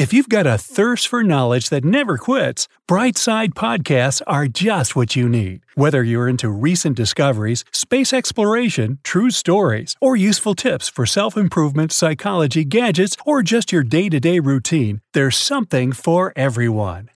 If you've got a thirst for knowledge that never quits, Brightside Podcasts are just what you need. Whether you're into recent discoveries, space exploration, true stories, or useful tips for self improvement, psychology, gadgets, or just your day to day routine, there's something for everyone.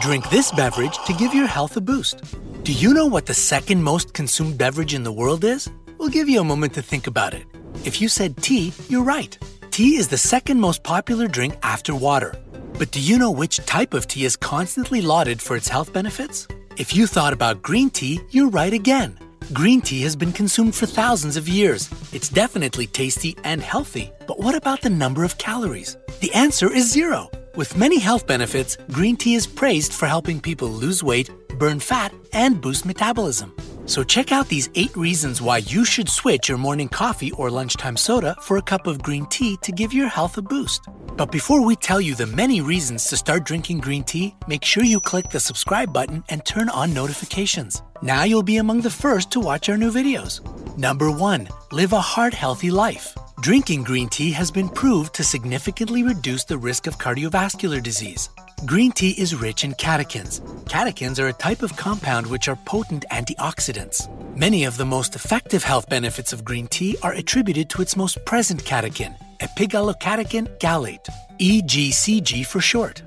Drink this beverage to give your health a boost. Do you know what the second most consumed beverage in the world is? We'll give you a moment to think about it. If you said tea, you're right. Tea is the second most popular drink after water. But do you know which type of tea is constantly lauded for its health benefits? If you thought about green tea, you're right again. Green tea has been consumed for thousands of years. It's definitely tasty and healthy. But what about the number of calories? The answer is zero. With many health benefits, green tea is praised for helping people lose weight, burn fat, and boost metabolism. So check out these eight reasons why you should switch your morning coffee or lunchtime soda for a cup of green tea to give your health a boost. But before we tell you the many reasons to start drinking green tea, make sure you click the subscribe button and turn on notifications. Now you'll be among the first to watch our new videos. Number one, live a heart healthy life. Drinking green tea has been proved to significantly reduce the risk of cardiovascular disease. Green tea is rich in catechins. Catechins are a type of compound which are potent antioxidants. Many of the most effective health benefits of green tea are attributed to its most present catechin, epigallocatechin gallate, EGCG for short.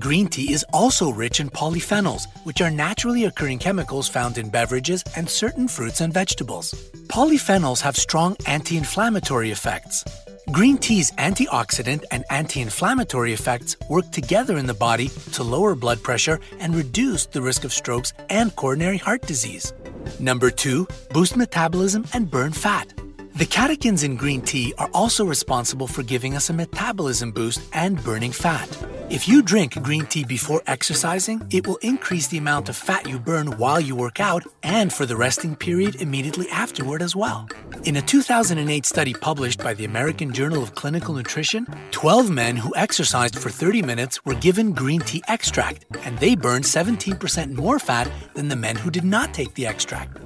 Green tea is also rich in polyphenols, which are naturally occurring chemicals found in beverages and certain fruits and vegetables. Polyphenols have strong anti inflammatory effects. Green tea's antioxidant and anti inflammatory effects work together in the body to lower blood pressure and reduce the risk of strokes and coronary heart disease. Number two, boost metabolism and burn fat. The catechins in green tea are also responsible for giving us a metabolism boost and burning fat. If you drink green tea before exercising, it will increase the amount of fat you burn while you work out and for the resting period immediately afterward as well. In a 2008 study published by the American Journal of Clinical Nutrition, 12 men who exercised for 30 minutes were given green tea extract, and they burned 17% more fat than the men who did not take the extract.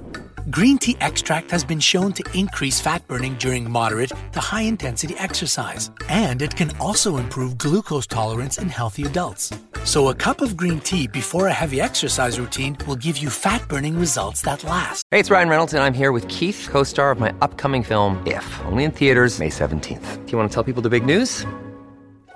Green tea extract has been shown to increase fat burning during moderate to high intensity exercise, and it can also improve glucose tolerance in healthy adults. So, a cup of green tea before a heavy exercise routine will give you fat burning results that last. Hey, it's Ryan Reynolds, and I'm here with Keith, co star of my upcoming film, If, only in theaters, May 17th. Do you want to tell people the big news?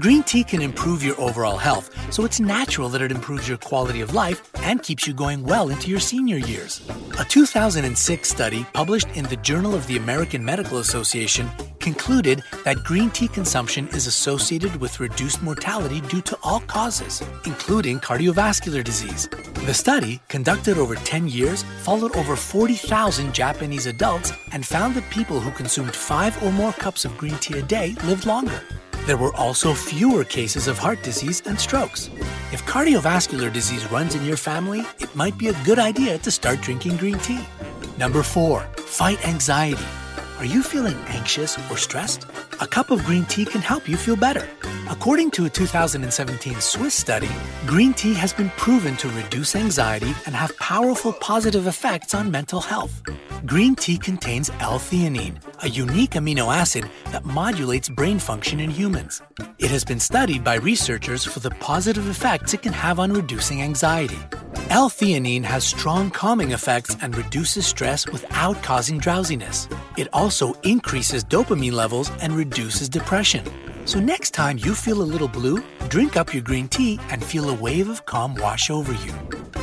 Green tea can improve your overall health, so it's natural that it improves your quality of life and keeps you going well into your senior years. A 2006 study published in the Journal of the American Medical Association concluded that green tea consumption is associated with reduced mortality due to all causes, including cardiovascular disease. The study, conducted over 10 years, followed over 40,000 Japanese adults and found that people who consumed five or more cups of green tea a day lived longer. There were also fewer cases of heart disease and strokes. If cardiovascular disease runs in your family, it might be a good idea to start drinking green tea. Number four, fight anxiety. Are you feeling anxious or stressed? A cup of green tea can help you feel better. According to a 2017 Swiss study, green tea has been proven to reduce anxiety and have powerful positive effects on mental health. Green tea contains L-theanine, a unique amino acid that modulates brain function in humans. It has been studied by researchers for the positive effects it can have on reducing anxiety. L-theanine has strong calming effects and reduces stress without causing drowsiness. It also increases dopamine levels and reduces depression. So next time you feel a little blue, drink up your green tea and feel a wave of calm wash over you.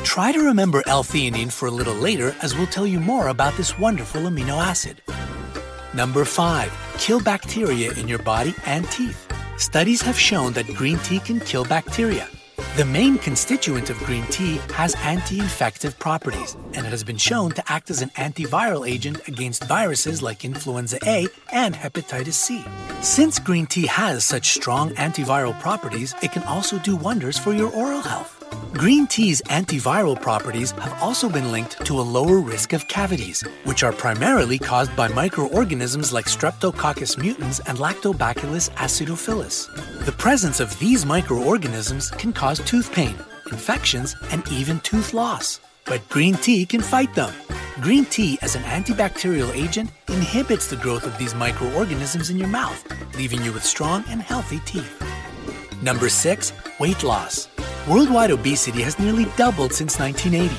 Try to remember L-theanine for a little later as we'll tell you more about this wonderful amino acid. Number 5. Kill bacteria in your body and teeth. Studies have shown that green tea can kill bacteria. The main constituent of green tea has anti infective properties, and it has been shown to act as an antiviral agent against viruses like influenza A and hepatitis C. Since green tea has such strong antiviral properties, it can also do wonders for your oral health. Green tea's antiviral properties have also been linked to a lower risk of cavities, which are primarily caused by microorganisms like Streptococcus mutans and Lactobacillus acidophilus. The presence of these microorganisms can cause tooth pain, infections, and even tooth loss. But green tea can fight them. Green tea, as an antibacterial agent, inhibits the growth of these microorganisms in your mouth, leaving you with strong and healthy teeth. Number 6. Weight loss. Worldwide obesity has nearly doubled since 1980.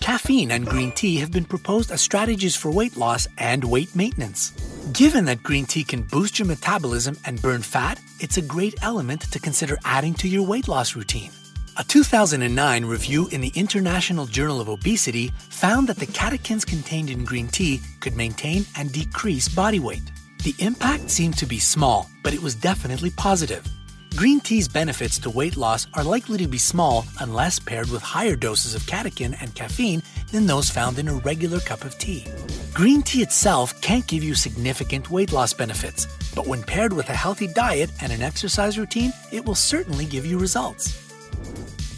Caffeine and green tea have been proposed as strategies for weight loss and weight maintenance. Given that green tea can boost your metabolism and burn fat, it's a great element to consider adding to your weight loss routine. A 2009 review in the International Journal of Obesity found that the catechins contained in green tea could maintain and decrease body weight. The impact seemed to be small, but it was definitely positive. Green tea's benefits to weight loss are likely to be small unless paired with higher doses of catechin and caffeine than those found in a regular cup of tea. Green tea itself can't give you significant weight loss benefits, but when paired with a healthy diet and an exercise routine, it will certainly give you results.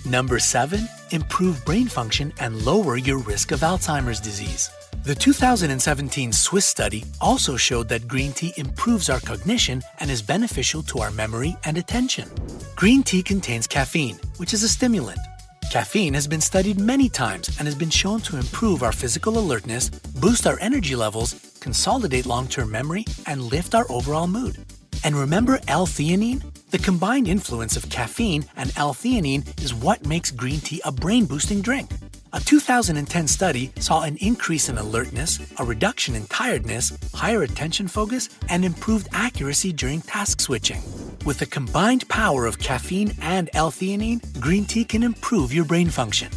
Number 7. Improve brain function and lower your risk of Alzheimer's disease. The 2017 Swiss study also showed that green tea improves our cognition and is beneficial to our memory and attention. Green tea contains caffeine, which is a stimulant. Caffeine has been studied many times and has been shown to improve our physical alertness, boost our energy levels, consolidate long term memory, and lift our overall mood. And remember L theanine? The combined influence of caffeine and L theanine is what makes green tea a brain boosting drink. A 2010 study saw an increase in alertness, a reduction in tiredness, higher attention focus, and improved accuracy during task switching. With the combined power of caffeine and L-theanine, green tea can improve your brain function.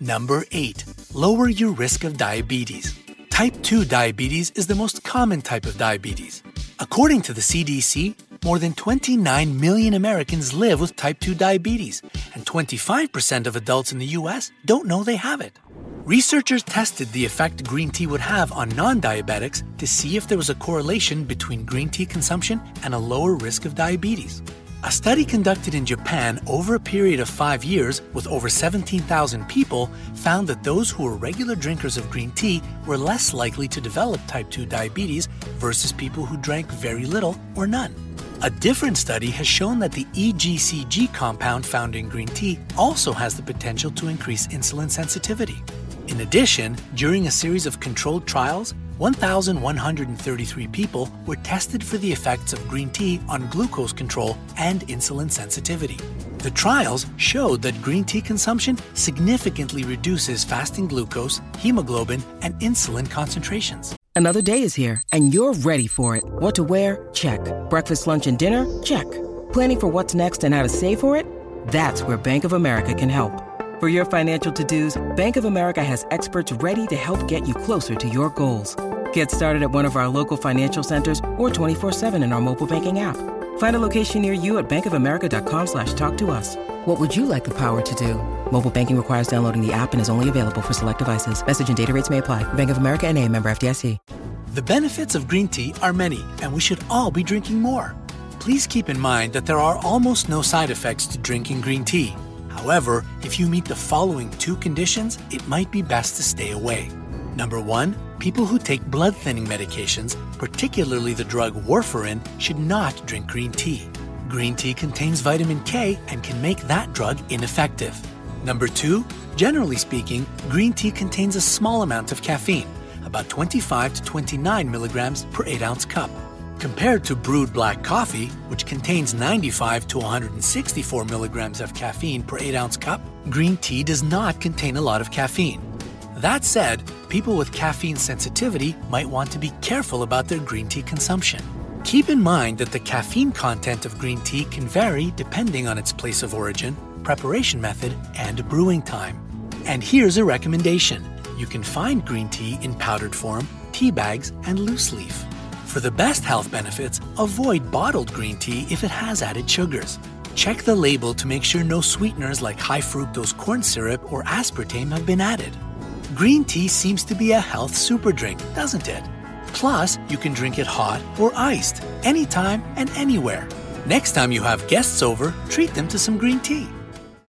Number 8. Lower your risk of diabetes. Type 2 diabetes is the most common type of diabetes. According to the CDC, more than 29 million Americans live with type 2 diabetes, and 25% of adults in the US don't know they have it. Researchers tested the effect green tea would have on non diabetics to see if there was a correlation between green tea consumption and a lower risk of diabetes. A study conducted in Japan over a period of five years with over 17,000 people found that those who were regular drinkers of green tea were less likely to develop type 2 diabetes versus people who drank very little or none. A different study has shown that the EGCG compound found in green tea also has the potential to increase insulin sensitivity. In addition, during a series of controlled trials, 1,133 people were tested for the effects of green tea on glucose control and insulin sensitivity. The trials showed that green tea consumption significantly reduces fasting glucose, hemoglobin, and insulin concentrations. Another day is here, and you're ready for it. What to wear? Check. Breakfast, lunch, and dinner? Check. Planning for what's next and how to save for it? That's where Bank of America can help. For your financial to-dos, Bank of America has experts ready to help get you closer to your goals. Get started at one of our local financial centers or 24-7 in our mobile banking app. Find a location near you at bankofamerica.com slash talk to us. What would you like the power to do? Mobile banking requires downloading the app and is only available for select devices. Message and data rates may apply. Bank of America and a member FDIC. The benefits of green tea are many, and we should all be drinking more. Please keep in mind that there are almost no side effects to drinking green tea. However, if you meet the following two conditions, it might be best to stay away. Number one, people who take blood thinning medications, particularly the drug warfarin, should not drink green tea. Green tea contains vitamin K and can make that drug ineffective. Number two, generally speaking, green tea contains a small amount of caffeine, about 25 to 29 milligrams per 8 ounce cup. Compared to brewed black coffee, which contains 95 to 164 milligrams of caffeine per 8 ounce cup, green tea does not contain a lot of caffeine. That said, people with caffeine sensitivity might want to be careful about their green tea consumption. Keep in mind that the caffeine content of green tea can vary depending on its place of origin, preparation method, and brewing time. And here's a recommendation you can find green tea in powdered form, tea bags, and loose leaf. For the best health benefits, avoid bottled green tea if it has added sugars. Check the label to make sure no sweeteners like high fructose corn syrup or aspartame have been added. Green tea seems to be a health super drink, doesn't it? Plus, you can drink it hot or iced, anytime and anywhere. Next time you have guests over, treat them to some green tea.